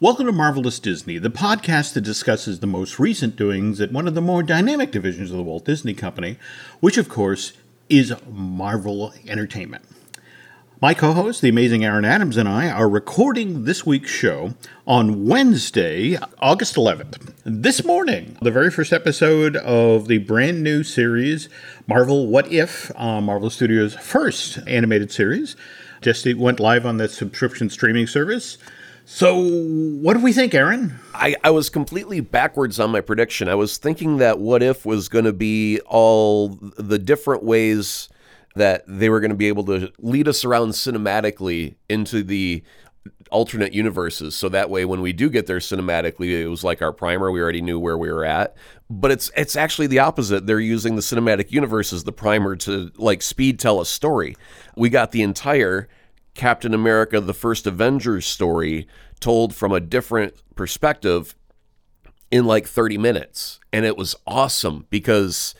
Welcome to Marvelous Disney, the podcast that discusses the most recent doings at one of the more dynamic divisions of the Walt Disney Company, which, of course, is Marvel Entertainment. My co host, the amazing Aaron Adams, and I are recording this week's show on Wednesday, August 11th. This morning, the very first episode of the brand new series, Marvel What If, uh, Marvel Studios' first animated series, just it went live on the subscription streaming service. So, what do we think, Aaron? I, I was completely backwards on my prediction. I was thinking that What If was going to be all the different ways that they were going to be able to lead us around cinematically into the alternate universes. So that way, when we do get there cinematically, it was like our primer. We already knew where we were at. But it's it's actually the opposite. They're using the cinematic universe as the primer to like speed tell a story. We got the entire Captain America the First Avengers story told from a different perspective in like 30 minutes. And it was awesome because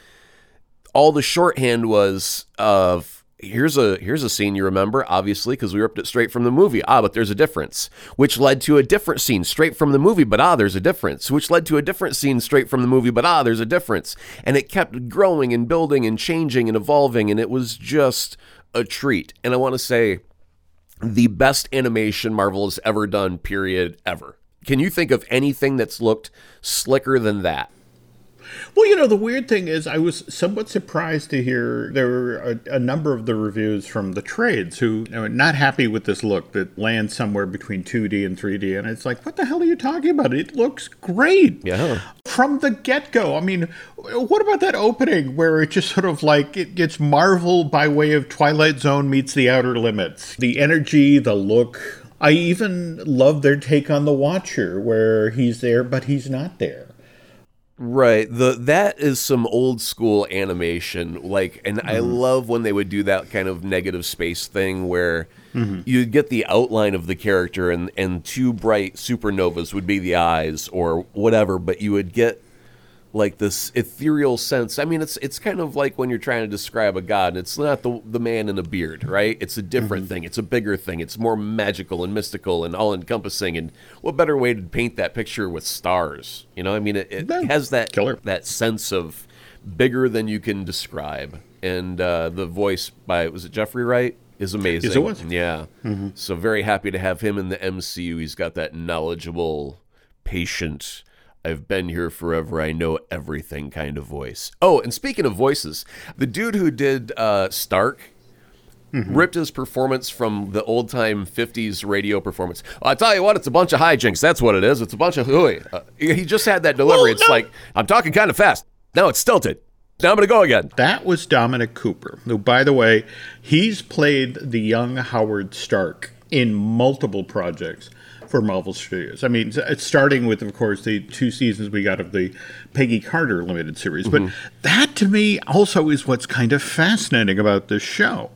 all the shorthand was of here's a here's a scene you remember obviously because we ripped it straight from the movie. Ah but there's a difference which led to a different scene straight from the movie but ah there's a difference which led to a different scene straight from the movie but ah there's a difference. And it kept growing and building and changing and evolving and it was just a treat. And i want to say the best animation Marvel has ever done, period, ever. Can you think of anything that's looked slicker than that? Well, you know, the weird thing is, I was somewhat surprised to hear there were a, a number of the reviews from the trades who are not happy with this look that lands somewhere between 2D and 3D. And it's like, what the hell are you talking about? It looks great. Yeah. From the get go. I mean, what about that opening where it just sort of like it gets Marvel by way of Twilight Zone meets the Outer Limits? The energy, the look. I even love their take on the Watcher, where he's there, but he's not there. Right. The that is some old school animation. Like and mm-hmm. I love when they would do that kind of negative space thing where mm-hmm. you'd get the outline of the character and and two bright supernovas would be the eyes or whatever, but you would get like this ethereal sense. I mean, it's it's kind of like when you're trying to describe a god. And it's not the the man in a beard, right? It's a different mm-hmm. thing. It's a bigger thing. It's more magical and mystical and all encompassing. And what better way to paint that picture with stars? You know, I mean, it, it has that Killer. that sense of bigger than you can describe. And uh, the voice by was it Jeffrey Wright is amazing. Yes, it was. Yeah. Mm-hmm. So very happy to have him in the MCU. He's got that knowledgeable, patient I've been here forever. I know everything kind of voice. Oh, and speaking of voices, the dude who did uh, Stark mm-hmm. ripped his performance from the old time 50s radio performance. Well, I tell you what, it's a bunch of hijinks. That's what it is. It's a bunch of hooey. Uh, he just had that delivery. Well, it's no. like, I'm talking kind of fast. Now it's stilted. Now I'm going to go again. That was Dominic Cooper, who, by the way, he's played the young Howard Stark in multiple projects for Marvel Studios. I mean, it's starting with, of course, the two seasons we got of the Peggy Carter limited series. Mm-hmm. But that to me also is what's kind of fascinating about this show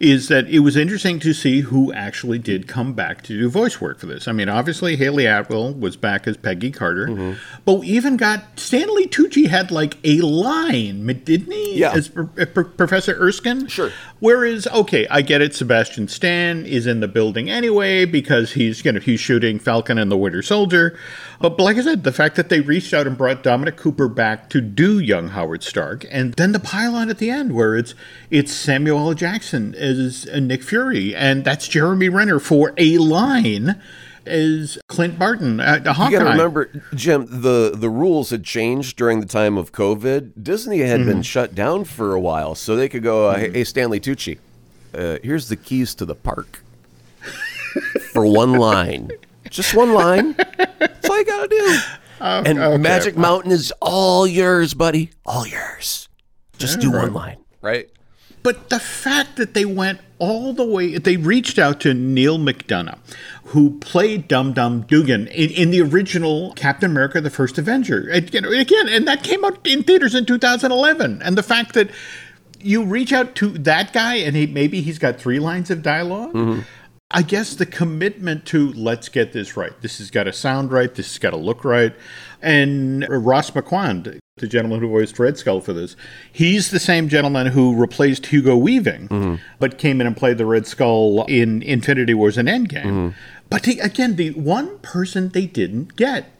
is that it was interesting to see who actually did come back to do voice work for this. I mean, obviously Hayley Atwell was back as Peggy Carter, mm-hmm. but we even got Stanley Tucci had like a line, didn't he? Yeah. As uh, Professor Erskine. Sure. Whereas, okay, I get it. Sebastian Stan is in the building anyway because he's you know he's shooting Falcon and the Winter Soldier. But like I said, the fact that they reached out and brought Dominic Cooper back to do young Howard Stark, and then the pylon at the end where it's it's Samuel L. Jackson as Nick Fury, and that's Jeremy Renner for a line as Clint Barton, uh, Hawkeye. You got to remember, Jim, the the rules had changed during the time of COVID. Disney had mm-hmm. been shut down for a while, so they could go, uh, mm-hmm. "Hey, Stanley Tucci, uh, here's the keys to the park for one line." Just one line. That's all you gotta do. Um, and okay. Magic Mountain is all yours, buddy. All yours. Just all do right. one line, right? But the fact that they went all the way, they reached out to Neal McDonough, who played Dum Dum Dugan in, in, the original Captain America: The First Avenger. Again, again, and that came out in theaters in 2011. And the fact that you reach out to that guy and he maybe he's got three lines of dialog mm-hmm. I guess the commitment to let's get this right. This has got to sound right. This has got to look right. And Ross Marquand, the gentleman who voiced Red Skull for this, he's the same gentleman who replaced Hugo Weaving, mm-hmm. but came in and played the Red Skull in Infinity Wars and Endgame. Mm-hmm. But the, again, the one person they didn't get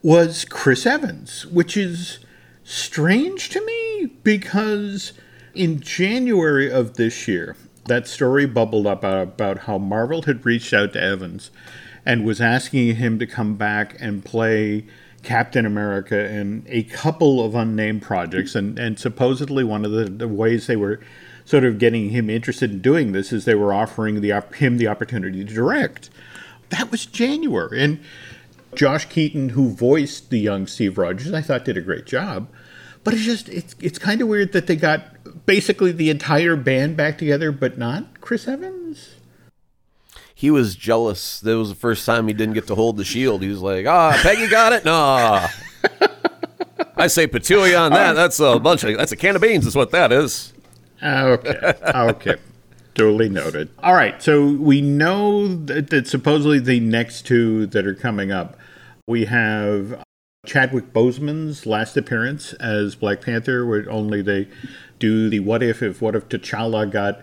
was Chris Evans, which is strange to me because in January of this year, that story bubbled up about how Marvel had reached out to Evans and was asking him to come back and play Captain America in a couple of unnamed projects. And, and supposedly, one of the, the ways they were sort of getting him interested in doing this is they were offering the, him the opportunity to direct. That was January. And Josh Keaton, who voiced the young Steve Rogers, I thought did a great job. But it's just it's it's kind of weird that they got basically the entire band back together, but not Chris Evans. He was jealous. That was the first time he didn't get to hold the shield. He was like, "Ah, Peggy got it." Nah. I say patooey on that. That's a bunch of that's a can of beans. Is what that is. Okay. Okay. totally noted. All right. So we know that, that supposedly the next two that are coming up, we have Chadwick Boseman's last appearance as Black Panther, where only they do the what if if what if T'Challa got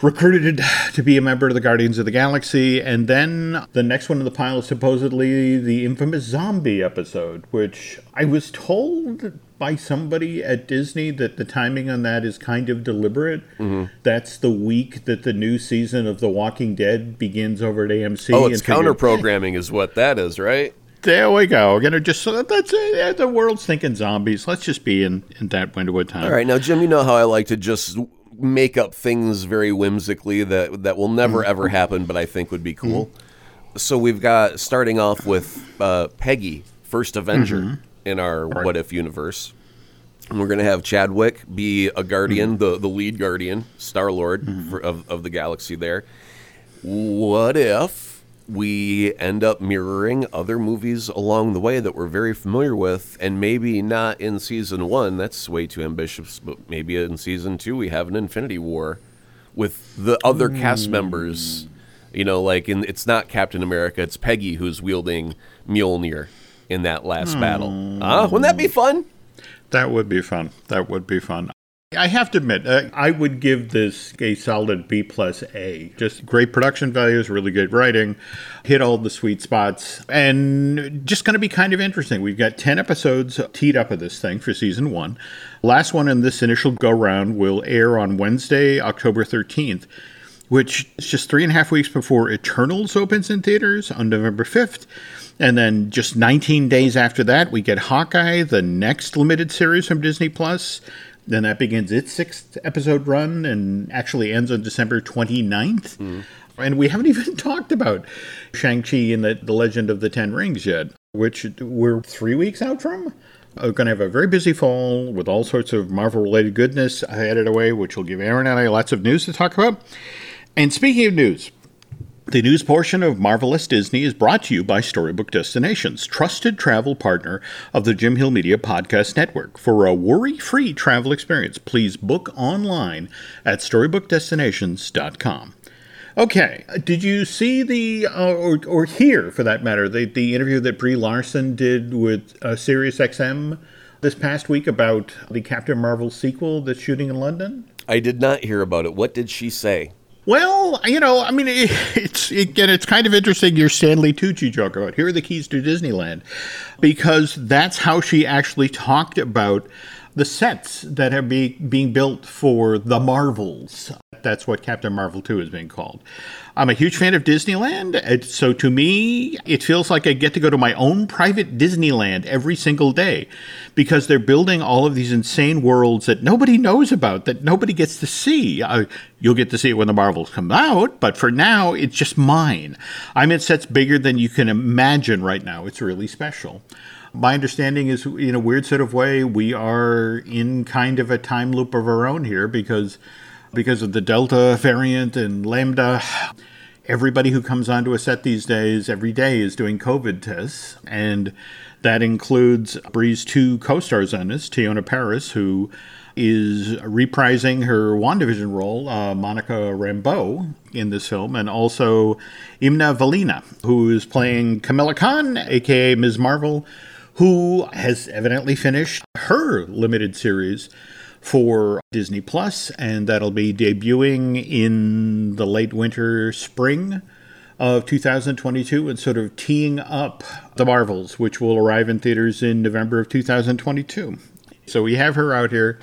recruited to be a member of the Guardians of the Galaxy, and then the next one in the pile is supposedly the infamous zombie episode, which I was told by somebody at Disney that the timing on that is kind of deliberate. Mm-hmm. That's the week that the new season of The Walking Dead begins over at AMC. Oh, it's counter programming, is what that is, right? There we go. We're gonna just that's it. The world's thinking zombies. Let's just be in, in that window of time. All right, now Jim, you know how I like to just make up things very whimsically that that will never mm-hmm. ever happen, but I think would be cool. Mm-hmm. So we've got starting off with uh, Peggy, first Avenger mm-hmm. in our right. What If universe. And we're gonna have Chadwick be a guardian, mm-hmm. the the lead guardian, Star Lord mm-hmm. of of the galaxy. There. What if? We end up mirroring other movies along the way that we're very familiar with, and maybe not in season one. That's way too ambitious, but maybe in season two we have an Infinity War with the other mm. cast members. You know, like in it's not Captain America, it's Peggy who's wielding Mjolnir in that last mm. battle. Ah, uh, wouldn't that be fun? That would be fun. That would be fun. I have to admit, uh, I would give this a solid B plus A. Just great production values, really good writing, hit all the sweet spots, and just going to be kind of interesting. We've got 10 episodes teed up of this thing for season one. Last one in this initial go round will air on Wednesday, October 13th, which is just three and a half weeks before Eternals opens in theaters on November 5th. And then just 19 days after that, we get Hawkeye, the next limited series from Disney Plus. Then that begins its sixth episode run and actually ends on December 29th. Mm. And we haven't even talked about Shang-Chi and the, the Legend of the Ten Rings yet, which we're three weeks out from. We're going to have a very busy fall with all sorts of Marvel related goodness headed away, which will give Aaron and I lots of news to talk about. And speaking of news, the news portion of Marvelous Disney is brought to you by Storybook Destinations, trusted travel partner of the Jim Hill Media Podcast Network. For a worry free travel experience, please book online at StorybookDestinations.com. Okay, did you see the, uh, or, or hear for that matter, the, the interview that Brie Larson did with uh, SiriusXM this past week about the Captain Marvel sequel that's shooting in London? I did not hear about it. What did she say? Well, you know, I mean, it, it's again, it's kind of interesting your Stanley Tucci joke about here are the keys to Disneyland, because that's how she actually talked about the sets that are be, being built for the Marvels. That's what Captain Marvel 2 is being called. I'm a huge fan of Disneyland, so to me, it feels like I get to go to my own private Disneyland every single day because they're building all of these insane worlds that nobody knows about, that nobody gets to see. Uh, you'll get to see it when the Marvels come out, but for now, it's just mine. I'm in sets bigger than you can imagine right now. It's really special my understanding is in a weird sort of way we are in kind of a time loop of our own here because because of the delta variant and lambda everybody who comes onto a set these days every day is doing covid tests and that includes Brie's two co-stars on this Teyonah Parris who is reprising her WandaVision role, uh, Monica Rambeau, in this film, and also Iman Vellani, who is playing Kamala Khan, aka Ms. Marvel, who has evidently finished her limited series for Disney Plus, and that'll be debuting in the late winter spring of 2022 and sort of teeing up The Marvels, which will arrive in theaters in November of 2022. So we have her out here,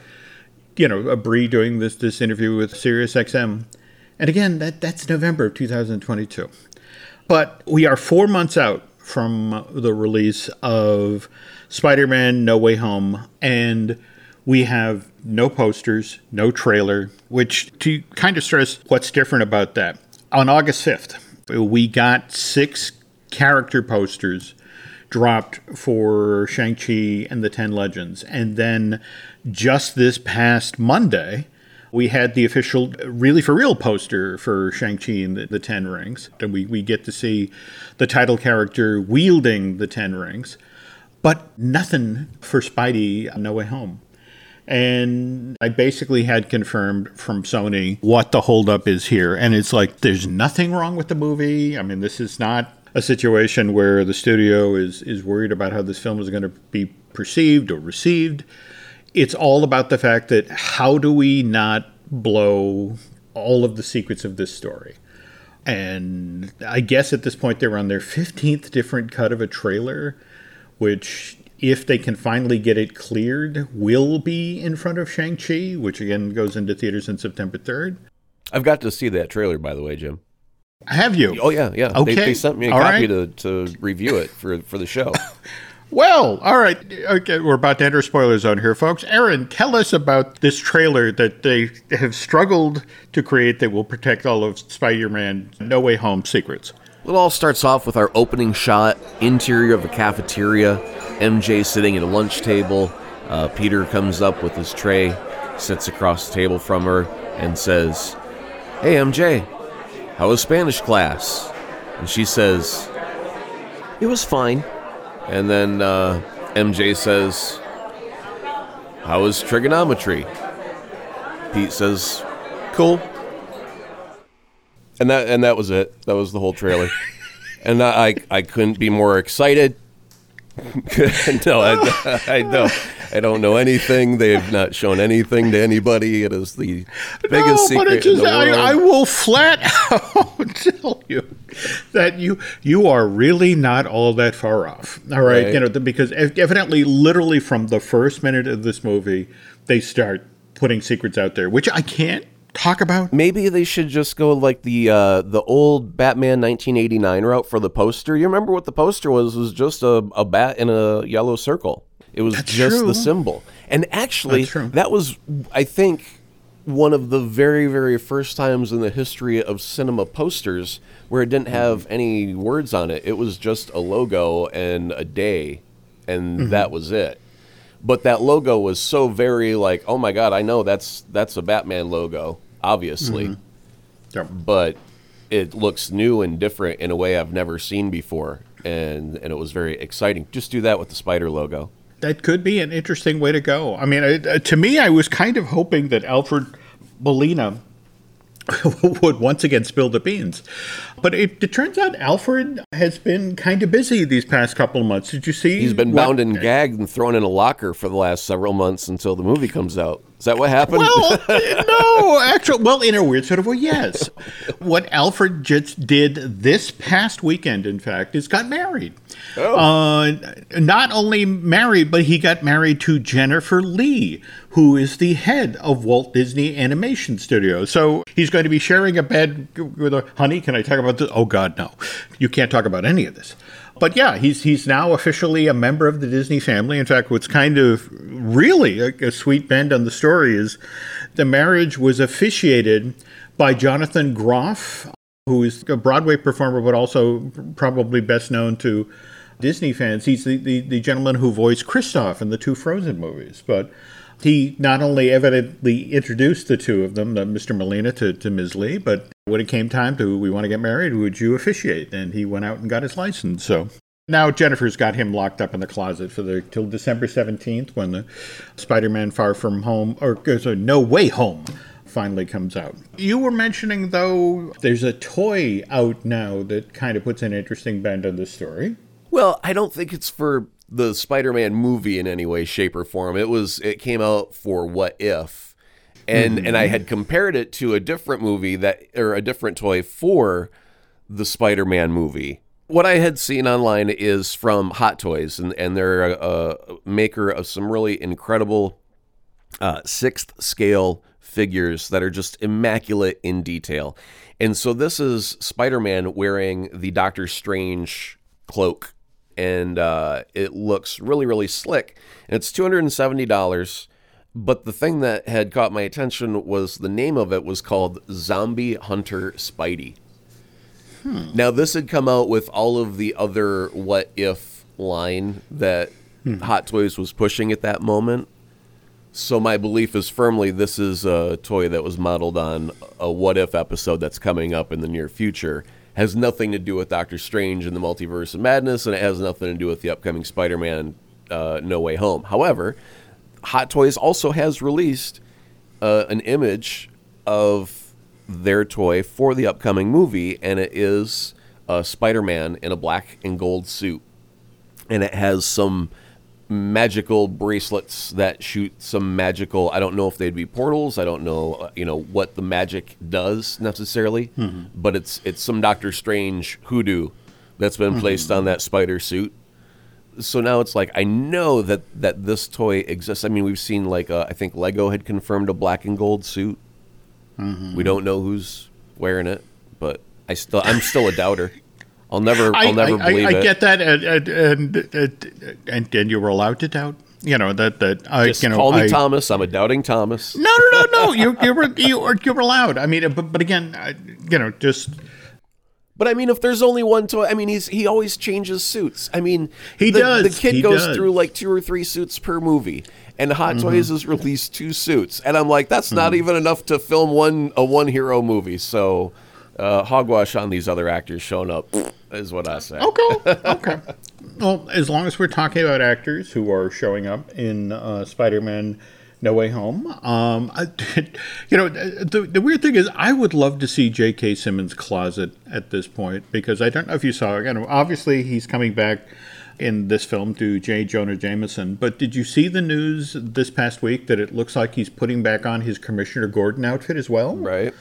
you know, a Brie doing this this interview with SiriusXM. And again, that that's November of 2022. But we are 4 months out from the release of Spider-Man No Way Home and we have no posters, no trailer, which to kind of stress what's different about that. On August 5th, we got six character posters dropped for Shang-Chi and the Ten Legends. And then just this past Monday, we had the official really for real poster for Shang-Chi and the, the Ten Rings. And we, we get to see the title character wielding the Ten Rings, but nothing for Spidey No Way Home. And I basically had confirmed from Sony what the holdup is here. And it's like, there's nothing wrong with the movie. I mean, this is not a situation where the studio is, is worried about how this film is going to be perceived or received. It's all about the fact that how do we not blow all of the secrets of this story? And I guess at this point they're on their 15th different cut of a trailer, which if they can finally get it cleared, will be in front of Shang-Chi, which again goes into theaters on September 3rd. I've got to see that trailer, by the way, Jim. Have you? Oh, yeah, yeah. Okay. They, they sent me a All copy right. to, to review it for, for the show. Well, all right. Okay, we're about to enter spoiler zone here, folks. Aaron, tell us about this trailer that they have struggled to create that will protect all of Spider-Man No Way Home secrets. It all starts off with our opening shot, interior of a cafeteria, MJ sitting at a lunch table. Uh, Peter comes up with his tray, sits across the table from her, and says, Hey, MJ, how was Spanish class? And she says, It was fine. And then uh, MJ says, How was trigonometry? Pete says, Cool. And that and that was it. That was the whole trailer. and I I, couldn't be more excited. no, I, I don't. I don't know anything. They have not shown anything to anybody. It is the biggest no, secret just, in the world. I, I will flat out tell you that you you are really not all that far off. All right, Right. you know because evidently, literally from the first minute of this movie, they start putting secrets out there, which I can't talk about. Maybe they should just go like the uh, the old Batman 1989 route for the poster. You remember what the poster was? It was just a, a bat in a yellow circle. It was That's just true. the symbol. And actually, that was, I think, one of the very, very first times in the history of cinema posters where it didn't have any words on it. It was just a logo and a day, and Mm-hmm. that was it. But that logo was so very like, oh my god, I know that's that's a Batman logo, obviously Mm-hmm. So, but it looks new and different in a way I've never seen before, and and it was very exciting. Just do that with the spider logo. that could be an interesting way to go. I mean, I, uh, to me, I was kind of hoping that Alfred Molina would once again spill the beans. But it, it turns out Alfred has been kind of busy these past couple of months. Did you see? He's been what- bound and gagged and thrown in a locker for the last several months until the movie comes out. Is that what happened? Well, no, actually, well, in a weird sort of way, yes. what Alfred just did this past weekend, in fact, is got married. Uh, not only married, but he got married to Jennifer Lee, who is the head of Walt Disney Animation Studios. So he's going to be sharing a bed with a honey. Can I talk about this? Oh God, no! You can't talk about any of this. But yeah, he's he's now officially a member of the Disney family. In fact, what's kind of really a, a sweet bend on the story is the marriage was officiated by Jonathan Groff, who is a Broadway performer, but also probably best known to Disney fans. He's the, the, the gentleman who voiced Kristoff in the two Frozen movies. But he not only evidently introduced the two of them, Mr. Molina to, to Ms. Lee, but when it came time to we want to get married, would you officiate? And he went out and got his license. So now Jennifer's got him locked up in the closet for the till December seventeenth when the Spider-Man Far From Home or uh, sorry, No Way Home finally comes out. You were mentioning though there's a toy out now that kind of puts an interesting bend on the story. Well, I don't think it's for the Spider-Man movie in any way, shape, or form. It was it came out for What If, and and I had compared it to a different movie that or a different toy for the Spider Man movie. What I had seen online is from Hot Toys, and, and they're a, a maker of some really incredible uh, sixth scale figures that are just immaculate in detail. And so this is Spider Man wearing the Doctor Strange cloak, and uh, it looks really, really slick. And it's $270. But the thing that had caught my attention was the name of it was called Zombie Hunter Spidey. Hmm. Now, this had come out with all of the other what if line that hmm. Hot Toys was pushing at that moment. So, my belief is firmly this is a toy that was modeled on a what if episode that's coming up in the near future. Has nothing to do with Doctor Strange and the Multiverse of Madness, and it has nothing to do with the upcoming Spider Man uh, No Way Home. However, Hot Toys also has released uh, an image of their toy for the upcoming movie, and it is a Spider-Man in a black and gold suit, and it has some magical bracelets that shoot some magical. I don't know if they'd be portals. I don't know, uh, you know, what the magic does necessarily, mm-hmm. but it's it's some Doctor Strange hoodoo that's been mm-hmm. placed on that spider suit. So now it's like I know that that this toy exists. I mean, we've seen like uh, I think Lego had confirmed a black and gold suit. Mm-hmm. We don't know who's wearing it, but I still I'm still a doubter. I'll never I'll never I, believe I, I it. I get that, and and, and and, you were allowed to doubt. You know that that I Just you know call me I, Thomas. I'm a doubting Thomas. No, no, no, no. you you were you were you were allowed. I mean, but but again, you know, just but I mean, if there's only one toy, I mean, he's he always changes suits. I mean, he the, does. The kid he goes does. through like two or three suits per movie, and Hot mm-hmm. Toys has released two suits, and I'm like, that's mm-hmm. not even enough to film one a one hero movie. So, uh, hogwash on these other actors showing up is what I say. Okay, okay. well, as long as we're talking about actors who are showing up in uh, Spider-Man no Way Home. Um, I, you know, the, the weird thing is, I would love to see J.K. Simmons' closet at this point because I don't know if you saw. You know, obviously he's coming back in this film to J. Jonah Jameson. But did you see the news this past week that it looks like he's putting back on his Commissioner Gordon outfit as well? Right.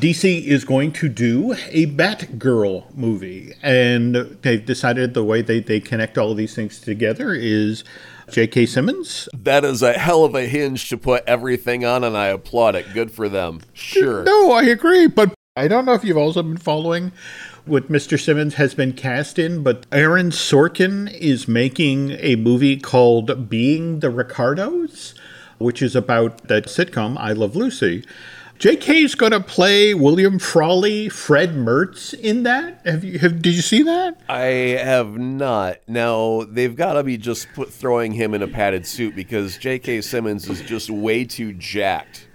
DC is going to do a Batgirl movie, and they've decided the way they, they connect all these things together is J.K. Simmons. That is a hell of a hinge to put everything on, and I applaud it. Good for them. Sure. No, I agree. But I don't know if you've also been following what Mr. Simmons has been cast in, but Aaron Sorkin is making a movie called Being the Ricardos, which is about that sitcom I Love Lucy. J.K. is going to play William Frawley, Fred Mertz in that. Have you? Have, did you see that? I have not. Now they've got to be just put, throwing him in a padded suit because J.K. Simmons is just way too jacked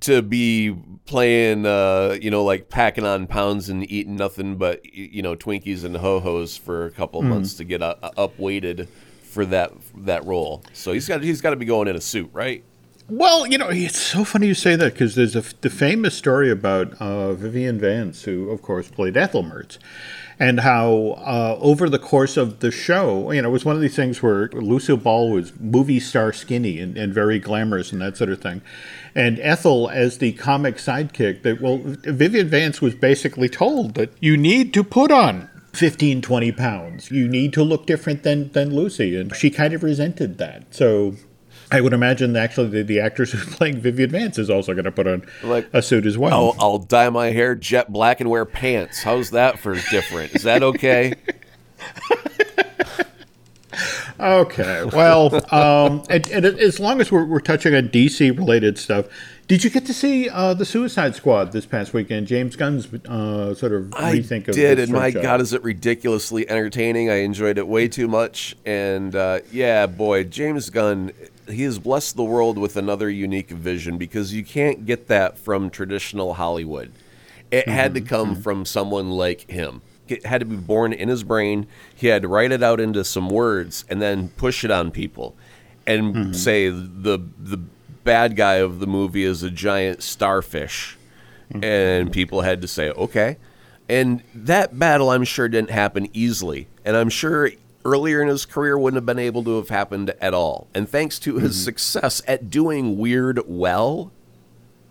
to be playing, uh, you know, like packing on pounds and eating nothing but you know Twinkies and ho hos for a couple of mm. months to get uh, up weighted for that that role. So he's got he's got to be going in a suit, right? Well, you know, it's so funny you say that because there's a, the famous story about uh, Vivian Vance, who, of course, played Ethel Mertz, and how uh, over the course of the show, you know, it was one of these things where Lucille Ball was movie star skinny and, and very glamorous and that sort of thing. And Ethel, as the comic sidekick, that, well, Vivian Vance was basically told that you need to put on 15, 20 pounds. You need to look different than, than Lucy. And she kind of resented that. So I would imagine actually the, the actress who's playing Vivian Vance is also going to put on like, a suit as well. I'll, I'll dye my hair jet black and wear pants. How's that for different? Is that okay? okay. Well, um, and, and, as long as we're, we're touching on DC related stuff, did you get to see uh, the Suicide Squad this past weekend? James Gunn's uh, sort of rethink I of did, and my God, is it ridiculously entertaining? I enjoyed it way too much, and uh, yeah, boy, James Gunn he has blessed the world with another unique vision because you can't get that from traditional Hollywood. It mm-hmm. had to come mm-hmm. from someone like him. It had to be born in his brain. He had to write it out into some words and then push it on people and mm-hmm. say the the bad guy of the movie is a giant starfish. Mm-hmm. And people had to say, "Okay." And that battle I'm sure didn't happen easily. And I'm sure earlier in his career wouldn't have been able to have happened at all. And thanks to his mm-hmm. success at doing weird well,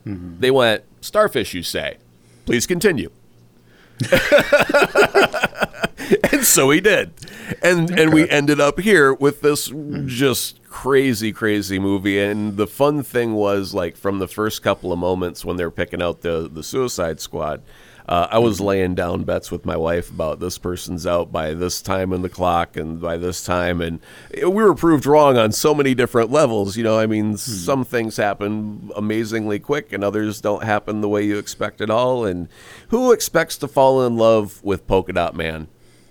mm-hmm. they went, Starfish, you say? Please continue. and so he did. And and we ended up here with this just crazy crazy movie and the fun thing was like from the first couple of moments when they're picking out the the suicide squad uh, I was laying down bets with my wife about this person's out by this time in the clock and by this time, and we were proved wrong on so many different levels. You know, I mean, some things happen amazingly quick, and others don't happen the way you expect at all. And who expects to fall in love with Polka Dot Man?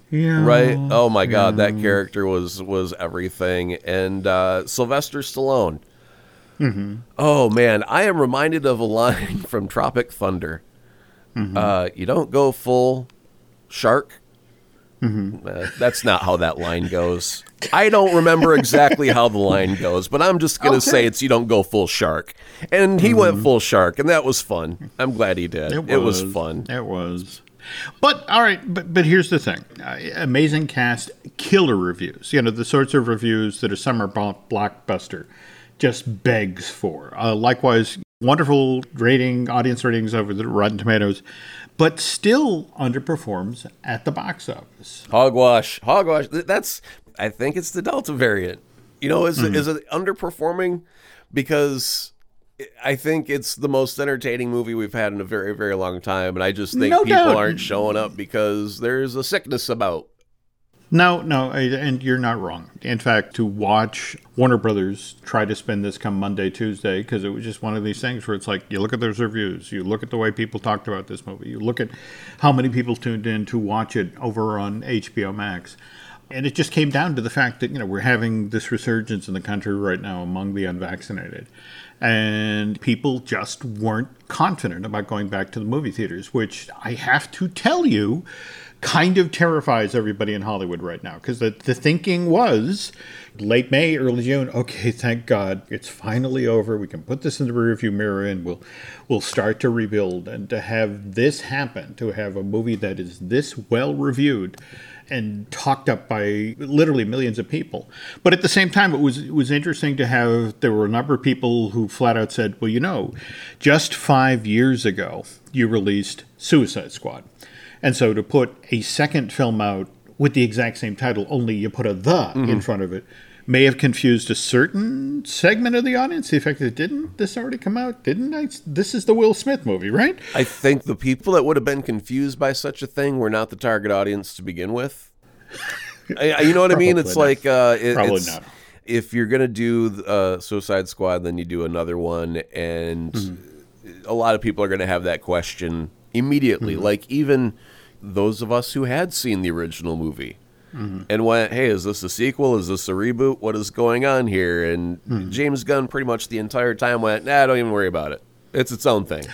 Yeah. right? Oh my God, that character was was everything. And uh, Sylvester Stallone. Oh man, I am reminded of a line from Tropic Thunder. Uh, you don't go full shark. Uh, that's not how that line goes. I don't remember exactly how the line goes, but I'm just gonna say it's you don't go full shark. And he went full shark, and that was fun. I'm glad he did. It was, fun. It was. But all right, but but here's the thing: uh, amazing cast, killer reviews. You know the sorts of reviews that a summer blockbuster just begs for. Uh, likewise, wonderful rating, audience ratings over the Rotten Tomatoes, but still underperforms at the box office. Hogwash, hogwash. That's I think it's the Delta variant. You know, is mm-hmm. is it underperforming because I think it's the most entertaining movie we've had in a very very long time, and I just think No people doubt. aren't showing up because there's a sickness about. No, no, and you're not wrong. In fact, to watch Warner Brothers try to spin this come Monday, Tuesday, because it was just one of these things where it's like you look at those reviews, you look at the way people talked about this movie, you look at how many people tuned in to watch it over on HBO Max. And it just came down to the fact that, you know, we're having this resurgence in the country right now among the unvaccinated. And people just weren't confident about going back to the movie theaters, which I have to tell you kind of terrifies everybody in Hollywood right now. Because the, the thinking was late May, early June, okay, thank God, it's finally over. We can put this in the rearview mirror and we'll we'll start to rebuild. And to have this happen, to have a movie that is this well reviewed and talked up by literally millions of people. But at the same time, it was it was interesting to have there were a number of people who flat out said, "Well, you know, just five years ago, you released Suicide Squad, and so to put a second film out with the exact same title, only you put a the in front of it." May have confused a certain segment of the audience. The fact that didn't this already come out? Didn't I? This is the Will Smith movie, right? I think the people that would have been confused by such a thing were not the target audience to begin with. I- you know what I mean? It's not. like uh, it- Probably it's- not. If you're gonna do uh, Suicide Squad, then you do another one, and Mm-hmm. a lot of people are gonna have that question immediately. Mm-hmm. Like even those of us who had seen the original movie. Mm-hmm. And went, hey, is this a sequel? Is this a reboot? What is going on here? And Mm-hmm. James Gunn pretty much the entire time went, nah, don't even worry about it. It's its own thing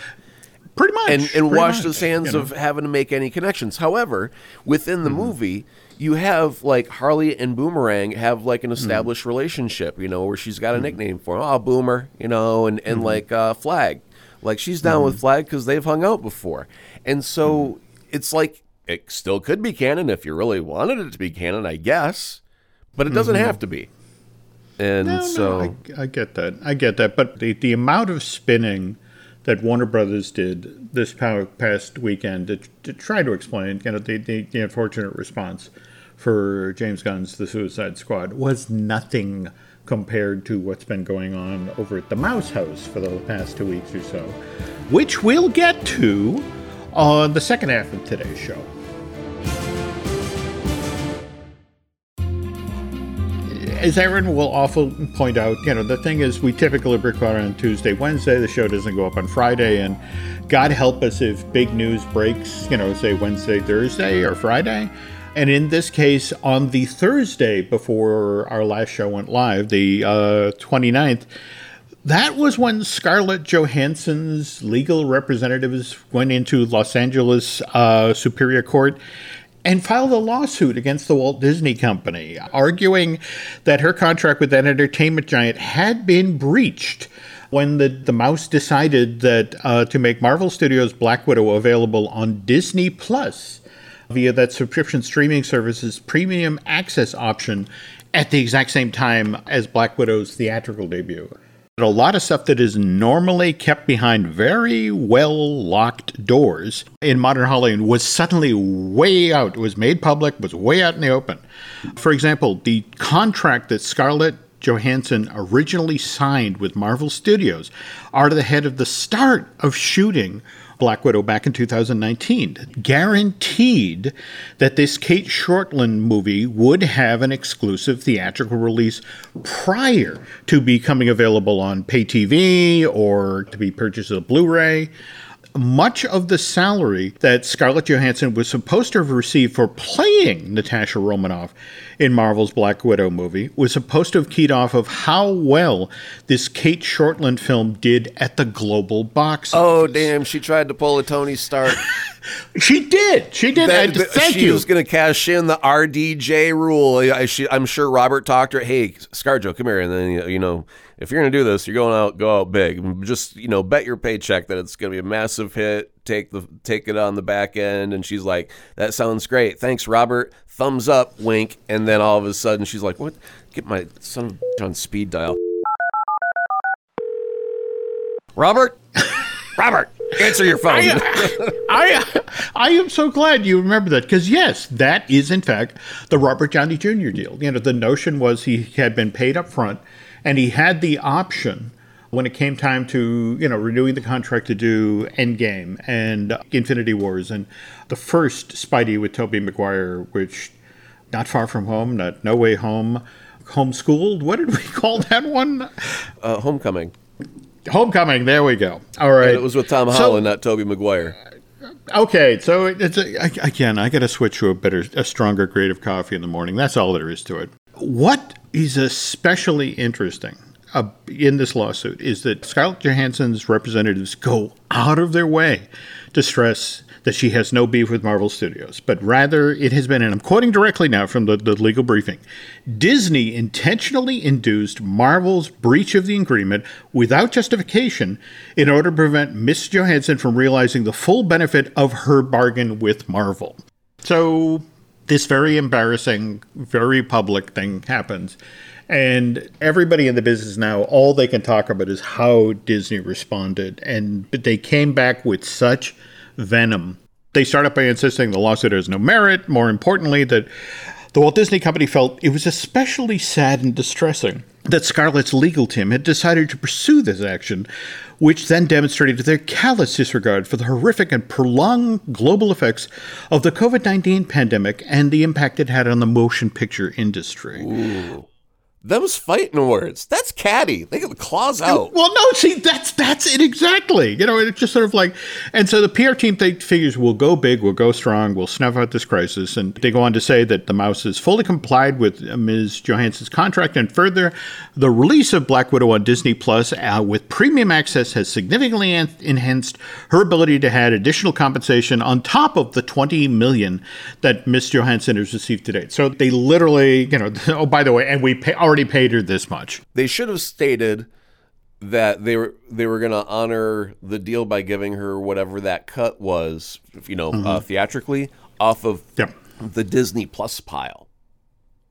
Pretty much. and and pretty washed much, his hands you know. of having to make any connections. However, within Mm-hmm. the movie, you have like Harley and Boomerang have like an Mm-hmm. established relationship, you know, where she's got a nickname for him, oh Boomer, you know, and and Mm-hmm. like uh, Flag, like she's down with Flag because they've hung out before, and so Mm-hmm. it's like it still could be canon if you really wanted it to be canon, I guess, but it doesn't have to be. And Mm-hmm. No, so no, I, I get that. I get that. But the, the amount of spinning that Warner Brothers did this past weekend to, to try to explain, you know, the, the, the unfortunate response for James Gunn's The Suicide Squad was nothing compared to what's been going on over at the Mouse House for the past two weeks or so, which we'll get to on the second half of today's show. as Aaron will often point out, you know, the thing is, we typically record on Tuesday, Wednesday. The show doesn't go up on Friday, and God help us if big news breaks, you know, say Wednesday, Thursday, or Friday. And in this case, on the Thursday before our last show went live, the uh, 29th, that was when Scarlett Johansson's legal representatives went into Los Angeles uh, Superior Court and filed a lawsuit against the Walt Disney Company, arguing that her contract with that entertainment giant had been breached when the, the mouse decided that uh, to make Marvel Studios' Black Widow available on Disney Plus via that subscription streaming service's premium access option at the exact same time as Black Widow's theatrical debut. A lot of stuff that is normally kept behind very well locked doors in modern Hollywood was suddenly way out. Was made public, was way out in the open. For example, the contract that Scarlett Johansson originally signed with Marvel Studios are the head of the start of shooting Black Widow back in 2019 guaranteed that this Cate Shortland movie would have an exclusive theatrical release prior to becoming available on pay TV or to be purchased as a Blu ray much of the salary that Scarlett Johansson was supposed to have received for playing Natasha Romanoff in Marvel's Black Widow movie was supposed to have keyed off of how well this Cate Shortland film did at the global box Oh, damn. She tried to pull a Tony Stark. she did. She did. That- and that- thank she you. was going to cash in the RDJ rule. I, she, I'm sure Robert talked to her. Hey, ScarJo, come here. And then, you know, if you're going to do this, you're going out, go out big. Just, you know, bet your paycheck that it's going to be a massive hit. Take the take it on the back end. And she's like, that sounds great. Thanks, Robert. Thumbs up, wink. And then all of a sudden she's like, what? Get my son on speed dial. Robert? Robert, answer your phone. I I am so glad you remember that because yes, that is in fact the Robert Downey Jr. deal. You know, the notion was he had been paid up front, and he had the option when it came time to you know renewing the contract to do Endgame and Infinity Wars and the first Spidey with Tobey Maguire, which not far from home, not No Way Home, homeschooled. What did we call that one? uh, homecoming. Homecoming. There we go. All right. And it was with Tom So- Holland, not Tobey Maguire. Okay, so it's a, I- again, I got to switch to a better, a stronger grade of coffee in the morning. That's all there is to it. What is especially interesting uh, in this lawsuit is that Scarlett Johansson's representatives go out of their way to stress that she has no beef with Marvel Studios, but rather it has been, and I'm quoting directly now from the, the legal briefing Disney intentionally induced Marvel's breach of the agreement without justification in order to prevent Miss Johansson from realizing the full benefit of her bargain with Marvel. So, this very embarrassing, very public thing happens. And everybody in the business now, all they can talk about is how Disney responded. And they came back with such venom. They started by insisting the lawsuit has no merit. More importantly, that the Walt Disney Company felt it was especially sad and distressing that Scarlett's legal team had decided to pursue this action, which then demonstrated their callous disregard for the horrific and prolonged global effects of the COVID 19 pandemic and the impact it had on the motion picture industry. Them's fighting words. That's catty. They get the claws out. Well, no, see, that's that's it exactly. You know, it's just sort of like, and so the PR team they figures we'll go big, we'll go strong, we'll snuff out this crisis, and they go on to say that the mouse has fully complied with Ms. Johansson's contract, and further, the release of Black Widow on Disney Plus uh, with premium access has significantly en- enhanced her ability to add additional compensation on top of the twenty million that Ms. Johansson has received to date. So they literally, you know, oh by the way, and we pay, already paid her this much. They should have stated that they were they were going to honor the deal by giving her whatever that cut was, you know, uh, theatrically off of Yep. the Disney Plus pile.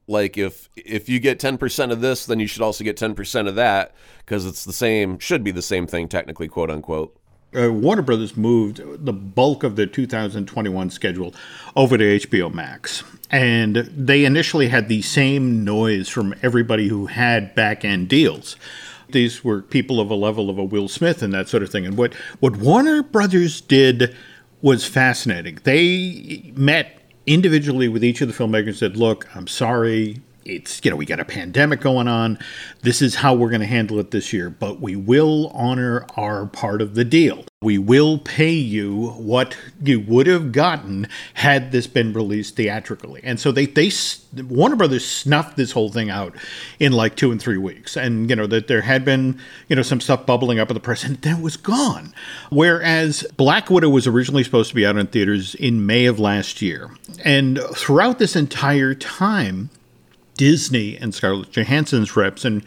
Like if if you get 10% of this, then you should also get 10% of that because it's the same should be the same thing technically, quote unquote. Uh, Warner Brothers moved the bulk of their 2021 schedule over to HBO Max. And they initially had the same noise from everybody who had back end deals. These were people of a level of a Will Smith and that sort of thing. And what, what Warner Brothers did was fascinating. They met individually with each of the filmmakers and said, Look, I'm sorry. It's, you know, we got a pandemic going on. This is how we're going to handle it this year, but we will honor our part of the deal. We will pay you what you would have gotten had this been released theatrically. And so they, they, Warner Brothers snuffed this whole thing out in like two and three weeks. And, you know, that there had been, you know, some stuff bubbling up in the press and then it was gone. Whereas Black Widow was originally supposed to be out in theaters in May of last year. And throughout this entire time, Disney and Scarlett Johansson's reps and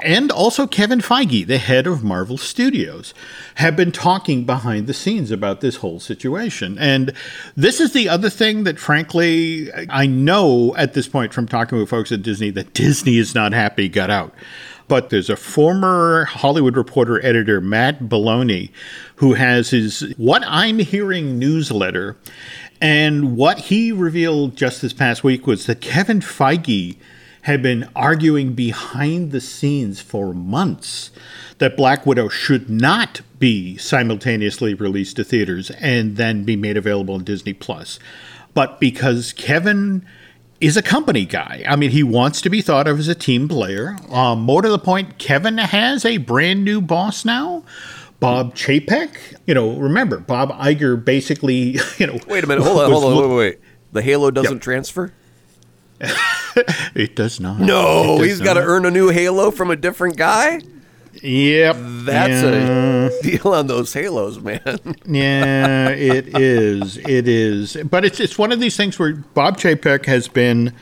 and also Kevin Feige, the head of Marvel Studios, have been talking behind the scenes about this whole situation. And this is the other thing that frankly I know at this point from talking with folks at Disney that Disney is not happy got out. But there's a former Hollywood Reporter editor, Matt Belloni, who has his What I'm Hearing newsletter. And what he revealed just this past week was that Kevin Feige had been arguing behind the scenes for months that Black Widow should not be simultaneously released to theaters and then be made available on Disney Plus. But because Kevin is a company guy. I mean, he wants to be thought of as a team player. Um, more to the point, Kevin has a brand new boss now. Bob Chapek, you know, remember Bob Iger basically, you know. Wait a minute, hold on, hold on, wait, wait, wait. The Halo doesn't yep. transfer. it does not. No, does he's got to earn a new Halo from a different guy. Yep, that's yeah. a deal on those Halos, man. yeah, it is. It is. But it's it's one of these things where Bob Chapek has been,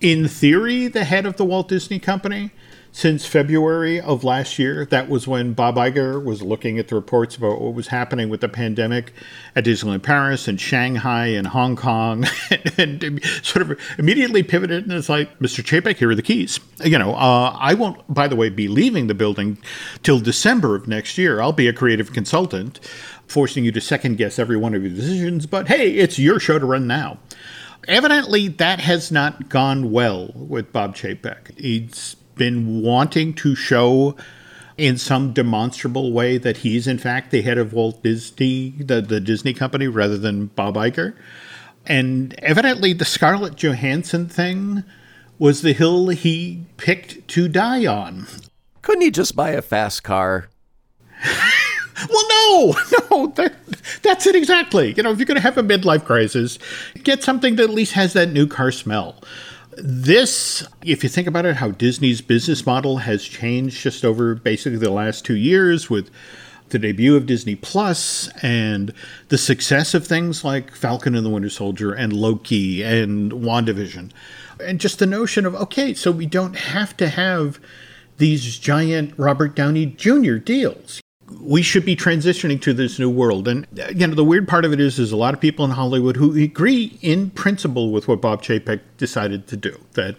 in theory, the head of the Walt Disney Company since February of last year. That was when Bob Iger was looking at the reports about what was happening with the pandemic at Disneyland Paris and Shanghai and Hong Kong, and, and, sort of immediately pivoted and it's like, Mr. Chapek, here are the keys. You know, uh, I won't, by the way, be leaving the building till December of next year. I'll be a creative consultant, forcing you to second guess every one of your decisions. But hey, it's your show to run now evidently that has not gone well with Bob Chapek. He's been wanting to show in some demonstrable way that he's in fact the head of Walt Disney, the, the Disney company, rather than Bob Iger. And evidently, the Scarlett Johansson thing was the hill he picked to die on. Couldn't he just buy a fast car? well, no, no, that, that's it exactly. You know, if you're going to have a midlife crisis, get something that at least has that new car smell. This, if you think about it, how Disney's business model has changed just over basically the last two years with the debut of Disney Plus and the success of things like Falcon and the Winter Soldier and Loki and WandaVision. And just the notion of, okay, so we don't have to have these giant Robert Downey Jr. deals we should be transitioning to this new world. And you know, the weird part of it is, there's a lot of people in Hollywood who agree in principle with what Bob Chapek decided to do. That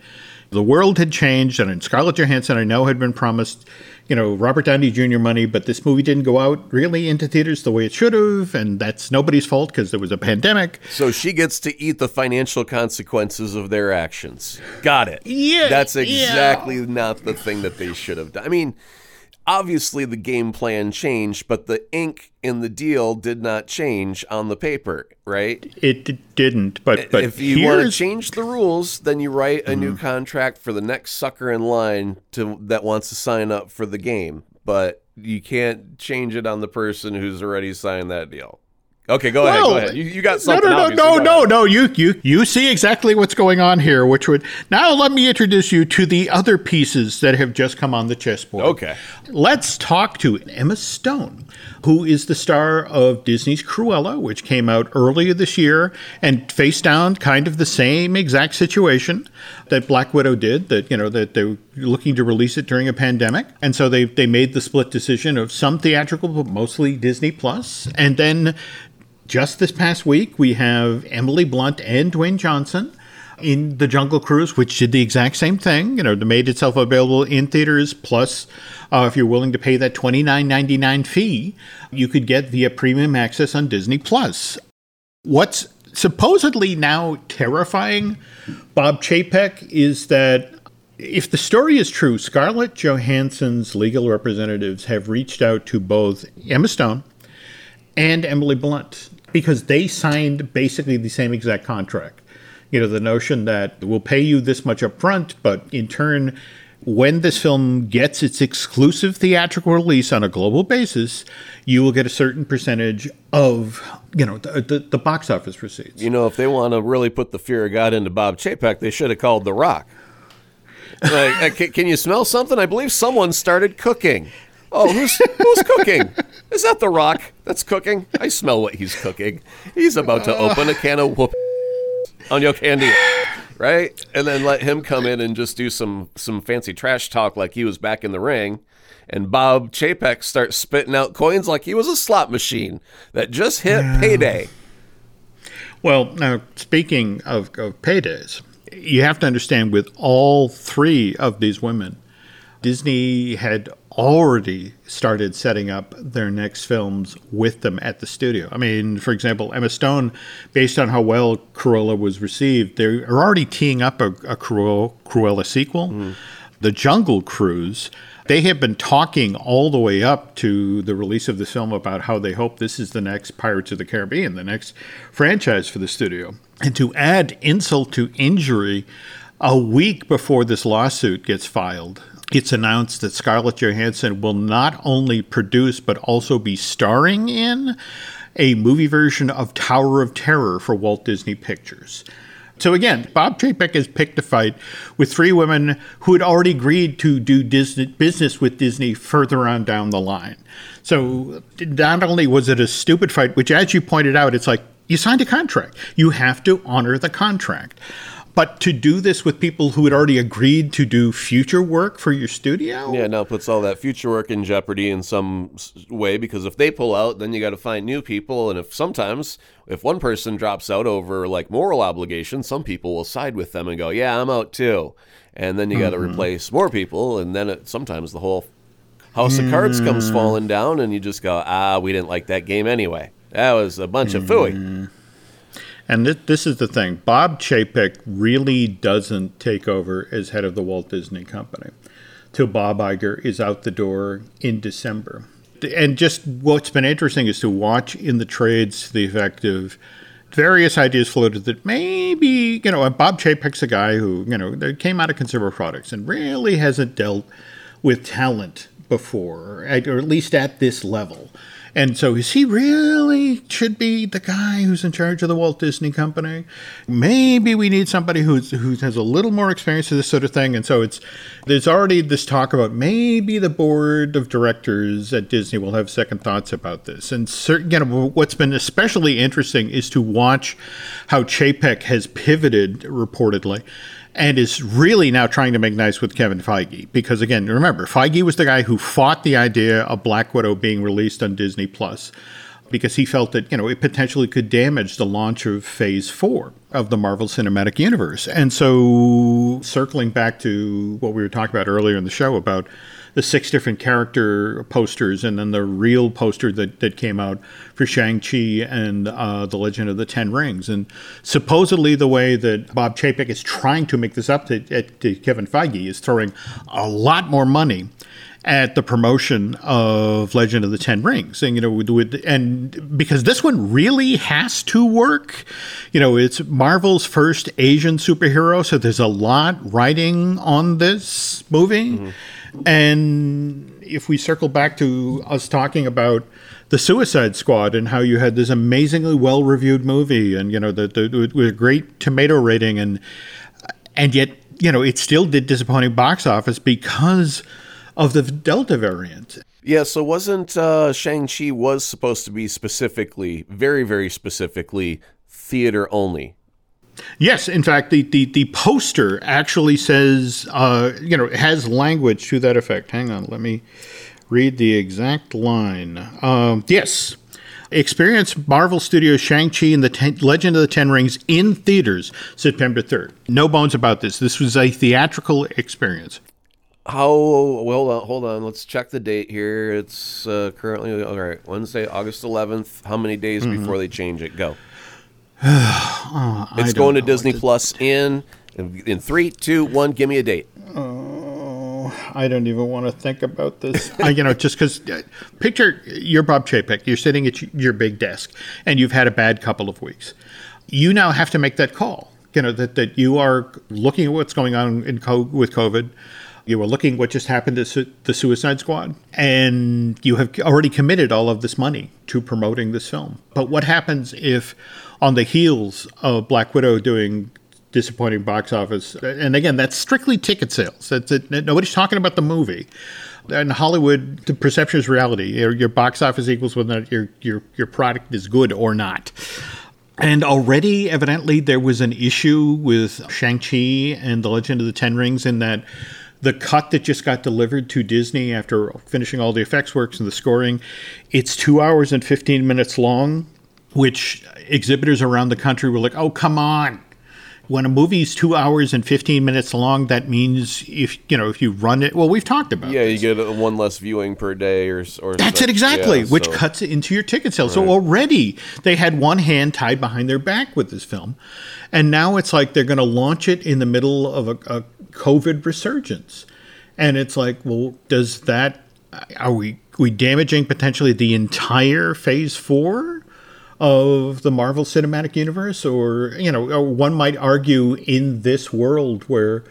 the world had changed, and Scarlett Johansson, I know, had been promised, you know, Robert Downey Jr. money, but this movie didn't go out really into theaters the way it should have, and that's nobody's fault because there was a pandemic. So she gets to eat the financial consequences of their actions. Got it. Yeah, that's exactly yeah. not the thing that they should have done. I mean obviously the game plan changed, but the ink in the deal did not change on the paper, right? It d- didn't. But but if you want to change the rules, then you write a mm-hmm. new contract for the next sucker in line to that wants to sign up for the game. But you can't change it on the person who's already signed that deal. Okay, go ahead. Go ahead. You, you got something. No, no, no, no, no, no. You, you, you see exactly what's going on here. Which would now let me introduce you to the other pieces that have just come on the chessboard. Okay. Let's talk to Emma Stone, who is the star of Disney's Cruella, which came out earlier this year and faced down kind of the same exact situation that Black Widow did. That you know that they were looking to release it during a pandemic, and so they they made the split decision of some theatrical, but mostly Disney Plus, and then just this past week, we have Emily Blunt and Dwayne Johnson in The Jungle Cruise, which did the exact same thing. You know, made itself available in theaters. Plus, uh, if you're willing to pay that twenty nine ninety nine fee, you could get via premium access on Disney Plus. What's supposedly now terrifying Bob Chapek is that if the story is true, Scarlett Johansson's legal representatives have reached out to both Emma Stone and Emily Blunt because they signed basically the same exact contract. You know, the notion that we'll pay you this much up front, but in turn, when this film gets its exclusive theatrical release on a global basis, you will get a certain percentage of, you know, the, the, the box office receipts. You know, if they want to really put the fear of God into Bob Chapek, they should have called The Rock. Like, uh, can you smell something? I believe someone started cooking. Oh, who's who's cooking? Is that the Rock that's cooking? I smell what he's cooking. He's about to open a can of whoop on your candy. right? And then let him come in and just do some some fancy trash talk like he was back in the ring. And Bob Chapek starts spitting out coins like he was a slot machine that just hit payday. Well, now speaking of, of paydays, you have to understand with all three of these women, Disney had already started setting up their next films with them at the studio. I mean, for example, Emma Stone, based on how well Cruella was received, they're already teeing up a, a Cruella, Cruella sequel. Mm. The Jungle Cruise, they have been talking all the way up to the release of the film about how they hope this is the next Pirates of the Caribbean, the next franchise for the studio. And to add insult to injury, a week before this lawsuit gets filed, it's announced that Scarlett Johansson will not only produce but also be starring in a movie version of Tower of Terror for Walt Disney Pictures. So again, Bob Chapek has picked a fight with three women who had already agreed to do Disney, business with Disney further on down the line. So not only was it a stupid fight, which, as you pointed out, it's like you signed a contract. You have to honor the contract. But to do this with people who had already agreed to do future work for your studio? Yeah, now puts all that future work in jeopardy in some way because if they pull out, then you got to find new people. And if sometimes, if one person drops out over like moral obligation, some people will side with them and go, yeah, I'm out too. And then you got to mm-hmm. replace more people. And then it, sometimes the whole house of cards comes mm. falling down and you just go, ah, we didn't like that game anyway. That was a bunch mm. of fooey. And th- this is the thing Bob Chapek really doesn't take over as head of the Walt Disney Company till Bob Iger is out the door in December. And just what's been interesting is to watch in the trades the effect of various ideas floated that maybe, you know, Bob Chapek's a guy who, you know, came out of consumer products and really hasn't dealt with talent before, or at least at this level. And so, is he really should be the guy who's in charge of the Walt Disney Company? Maybe we need somebody who's who has a little more experience with this sort of thing. And so, it's there's already this talk about maybe the board of directors at Disney will have second thoughts about this. And certain, you know, what's been especially interesting is to watch how Chapek has pivoted reportedly and is really now trying to make nice with Kevin Feige. Because again, remember, Feige was the guy who fought the idea of Black Widow being released on Disney Plus because he felt that, you know, it potentially could damage the launch of phase four of the Marvel Cinematic Universe. And so circling back to what we were talking about earlier in the show about the six different character posters and then the real poster that, that came out for Shang-Chi and uh, The Legend of the Ten Rings. And supposedly the way that Bob Chapek is trying to make this up to, to Kevin Feige is throwing a lot more money at the promotion of Legend of the Ten Rings, and you know, with, with, and because this one really has to work, you know, it's Marvel's first Asian superhero, so there's a lot riding on this movie. Mm-hmm. And if we circle back to us talking about the Suicide Squad and how you had this amazingly well reviewed movie and you know the, the with a great tomato rating and and yet you know it still did disappointing box office because of the Delta variant. Yeah, so wasn't uh, Shang Chi was supposed to be specifically, very very specifically, theater only? Yes, in fact, the, the, the poster actually says, uh, you know, it has language to that effect. Hang on, let me read the exact line. Um, yes. Experience Marvel Studios Shang-Chi and the Ten, Legend of the Ten Rings in theaters September 3rd. No bones about this. This was a theatrical experience. How, well, hold on. Let's check the date here. It's uh, currently, all right, Wednesday, August 11th. How many days mm-hmm. before they change it? Go. oh, it's going to Disney Plus in in three, two, one. Give me a date. Oh, I don't even want to think about this. I, you know, just because uh, picture you're Bob Chapek. You're sitting at your big desk, and you've had a bad couple of weeks. You now have to make that call. You know that that you are looking at what's going on in co- with COVID. You were looking what just happened to su- the Suicide Squad, and you have already committed all of this money to promoting this film. But what happens if on the heels of Black Widow doing disappointing box office. And again, that's strictly ticket sales. That's it. Nobody's talking about the movie. In Hollywood, the perception is reality. Your, your box office equals whether your your your product is good or not. And already, evidently, there was an issue with Shang-Chi and The Legend of the Ten Rings in that the cut that just got delivered to Disney after finishing all the effects works and the scoring, it's two hours and 15 minutes long, which exhibitors around the country were like, oh, come on. When a movie's two hours and 15 minutes long, that means if, you know, if you run it, well, we've talked about Yeah, this. you get one less viewing per day or or That's so- it exactly, yeah, which so- cuts it into your ticket sales. So already they had one hand tied behind their back with this film, and now it's like they're going to launch it in the middle of a, a COVID resurgence, and it's like, well, does that are we we damaging potentially the entire Phase Four? Of the Marvel Cinematic Universe, or you know, or one might argue in this world where,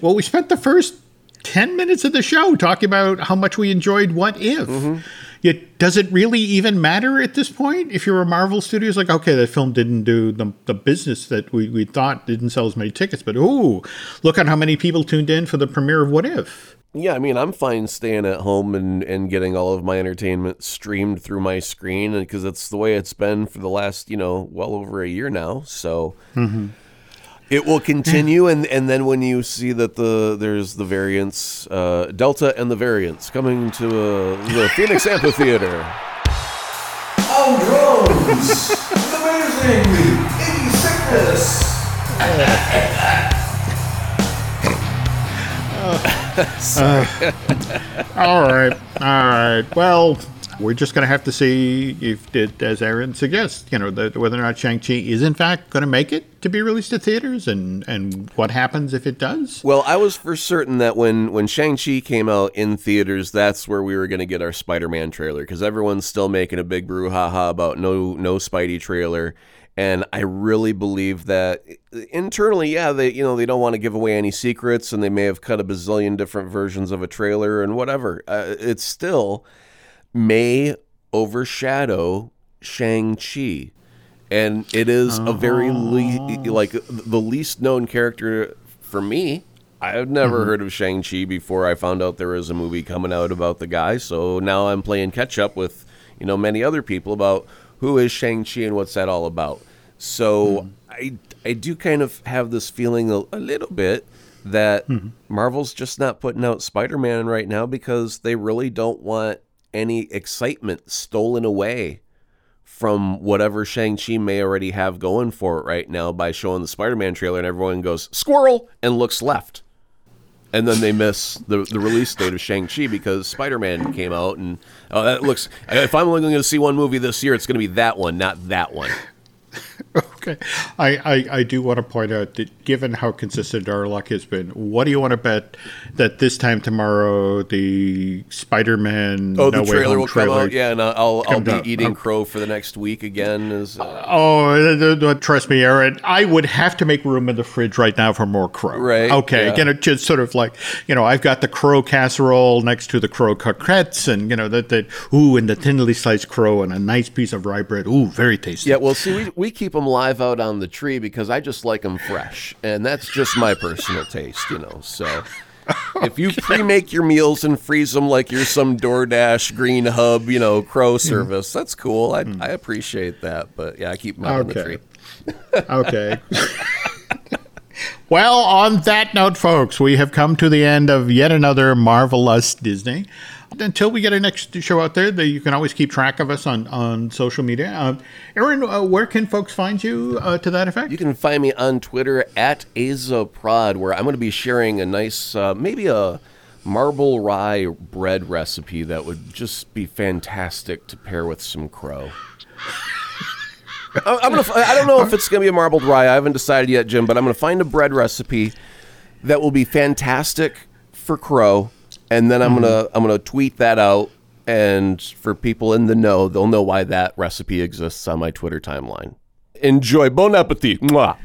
well, we spent the first 10 minutes of the show talking about how much we enjoyed What If. Mm-hmm. Yet, does it really even matter at this point? If you're a Marvel studio, it's like, okay, that film didn't do the, the business that we, we thought didn't sell as many tickets, but ooh, look at how many people tuned in for the premiere of What If. Yeah, I mean, I'm fine staying at home and, and getting all of my entertainment streamed through my screen because that's the way it's been for the last, you know, well over a year now. So mm-hmm. It will continue, and, and then when you see that the there's the variants, uh, Delta and the variants coming to uh, the Phoenix Amphitheater. On drones! it's amazing! Iggy sickness! Uh, all right, all right. Well, we're just going to have to see if, it, as Aaron suggests, you know, that whether or not Shang-Chi is in fact going to make it to be released to theaters and, and what happens if it does. Well, I was for certain that when when Shang Chi came out in theaters, that's where we were going to get our Spider Man trailer because everyone's still making a big brouhaha about no no Spidey trailer, and I really believe that internally, yeah, they you know they don't want to give away any secrets, and they may have cut a bazillion different versions of a trailer and whatever. Uh, it's still may overshadow Shang Chi and it is a very le- like the least known character for me. I've never heard of Shang Chi before I found out there was a movie coming out about the guy. So now I'm playing catch up with you know many other people about who is Shang Chi and what's that all about. So hmm. I I do kind of have this feeling a, a little bit that hmm. Marvel's just not putting out Spider Man right now because they really don't want any excitement stolen away from whatever Shang-Chi may already have going for it right now by showing the Spider-Man trailer and everyone goes, squirrel, and looks left. And then they miss the, the release date of Shang-Chi because Spider-Man came out and, oh, that looks, if I'm only going to see one movie this year, it's going to be that one, not that one. Okay. I, I, I do want to point out that given how consistent our luck has been, what do you want to bet that this time tomorrow the Spider Man Oh, No the trailer will come trailer out. Yeah, and I'll, I'll be out. eating Okay. crow for the next week again. Is, uh, Oh, trust me, Aaron. I would have to make room in the fridge right now for more crow. Right, Okay. yeah. You know, just sort of like, you know, I've got the crow casserole next to the crow croquettes, and you know that that ooh, and the thinly sliced crow and a nice piece of rye bread. Ooh, very tasty. Yeah, well, see, we, we keep them live out on the tree because I just like them fresh, and that's just my personal taste, you know. So, if you pre-make your meals and freeze them like you're some DoorDash Grubhub, you know, crow hmm. service, that's cool. I, hmm. I appreciate that, but yeah, I keep them out on the tree. Okay. well, on that note, folks, we have come to the end of yet another marvelous Disney. Until we get our next show out there, you can always keep track of us on, on social media. Uh, Aaron, uh, where can folks find you uh, to that effect? You can find me on Twitter at AzaProd, where I'm going to be sharing a nice, uh, maybe a marble rye bread recipe that would just be fantastic to pair with some crow. I- I'm gonna. I don't know if it's gonna be a marbled rye. I haven't decided yet, Jim. But I'm gonna find a bread recipe that will be fantastic for crow, and then I'm gonna mm-hmm. I'm gonna tweet that out. And for people in the know, they'll know why that recipe exists on my Twitter timeline. Enjoy. Bon appetit. Mwah.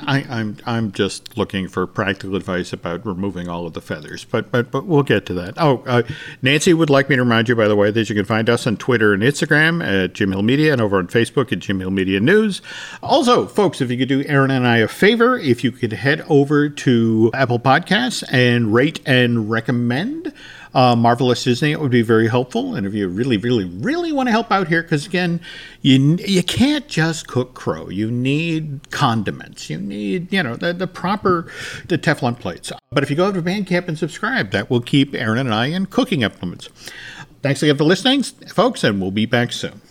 I, I'm I'm just looking for practical advice about removing all of the feathers, but but but we'll get to that. Oh, uh, Nancy would like me to remind you, by the way, that you can find us on Twitter and Instagram at Jim Hill Media and over on Facebook at Jim Hill Media News. Also, folks, if you could do Aaron and I a favor, if you could head over to Apple Podcasts and rate and recommend uh, Marvelous Disney, it would be very helpful. And if you really, really, really want to help out here, because again, you you can't just cook crow. You need condiments. You need, you know, the, the proper the Teflon plates. But if you go over to Bandcamp and subscribe, that will keep Aaron and I in cooking implements. Thanks again for listening, folks, and we'll be back soon.